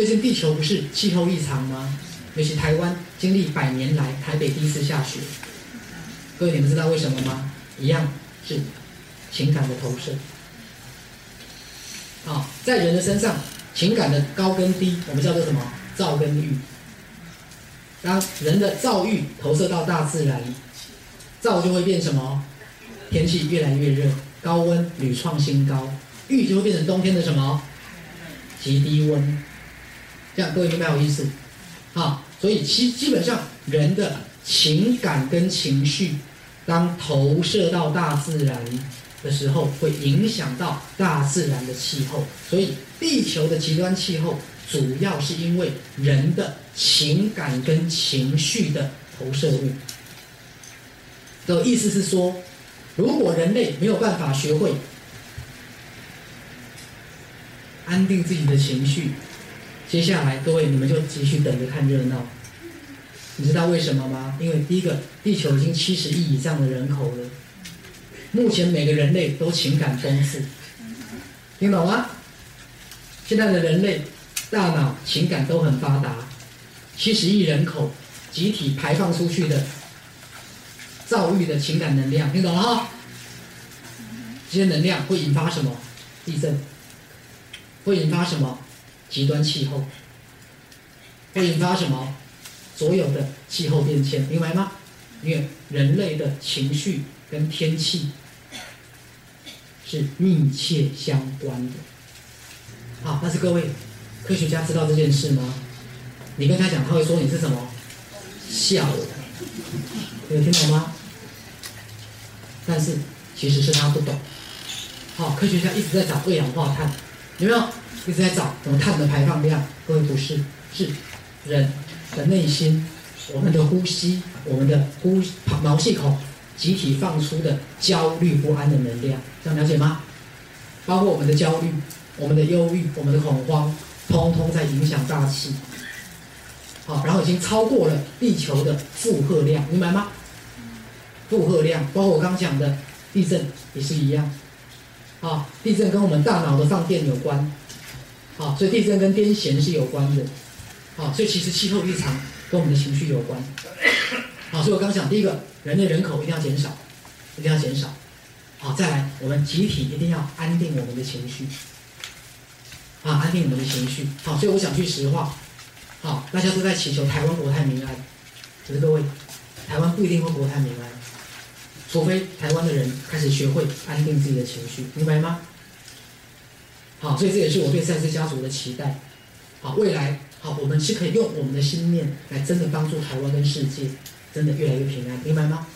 最近地球不是气候异常吗？尤其台湾经历百年来台北第一次下雪，各位你们知道为什么吗？一样是情感的投射。啊，在人的身上，情感的高跟低，我们叫做什么？躁跟郁。当人的躁郁投射到大自然，躁就会变什么？天气越来越热，高温屡创新高；郁就会变成冬天的什么？极低温。这样各位明白我意思？好，所以基基本上人的情感跟情绪，当投射到大自然的时候，会影响到大自然的气候。所以地球的极端气候，主要是因为人的情感跟情绪的投射物。的意思是说，如果人类没有办法学会安定自己的情绪，接下来各位你们就继续等着看热闹。你知道为什么吗？因为第一个，地球已经七十亿以上的人口了，目前每个人类都情感丰富，听懂吗？现在的人类大脑情感都很发达，七十亿人口集体排放出去的躁郁的情感能量，听懂了哈？这些能量会引发什么？地震？会引发什么？极端气候？会引发什么？所有的气候变迁，明白吗？因为人类的情绪跟天气是密切相关的。好，但是各位科学家知道这件事吗？你跟他讲，他会说你是什么？笑，有听懂吗？但是其实是他不懂。好，科学家一直在找二氧化碳，有没有？一直在找什么碳的排放量？各位不是，是人。的内心，我们的呼吸，我们的呼毛细孔集体放出的焦虑不安的能量，这样了解吗？包括我们的焦虑、我们的忧郁、我们的恐慌，通通在影响大气。好，然后已经超过了地球的负荷量，明白吗？负荷量，包括我刚讲的地震也是一样。啊，地震跟我们大脑的放电有关。好，所以地震跟癫痫是有关的。好，所以其实气候异常跟我们的情绪有关。好，所以我刚讲第一个，人类人口一定要减少，一定要减少。好，再来，我们集体一定要安定我们的情绪。啊，安定我们的情绪。好，所以我讲句实话，好，大家都在祈求台湾国泰民安。可是各位，台湾不一定会国泰民安，除非台湾的人开始学会安定自己的情绪，明白吗？好，所以这也是我对赛斯家族的期待。好，未来。好，我们是可以用我们的心念来真的帮助台湾跟世界，真的越来越平安，明白吗？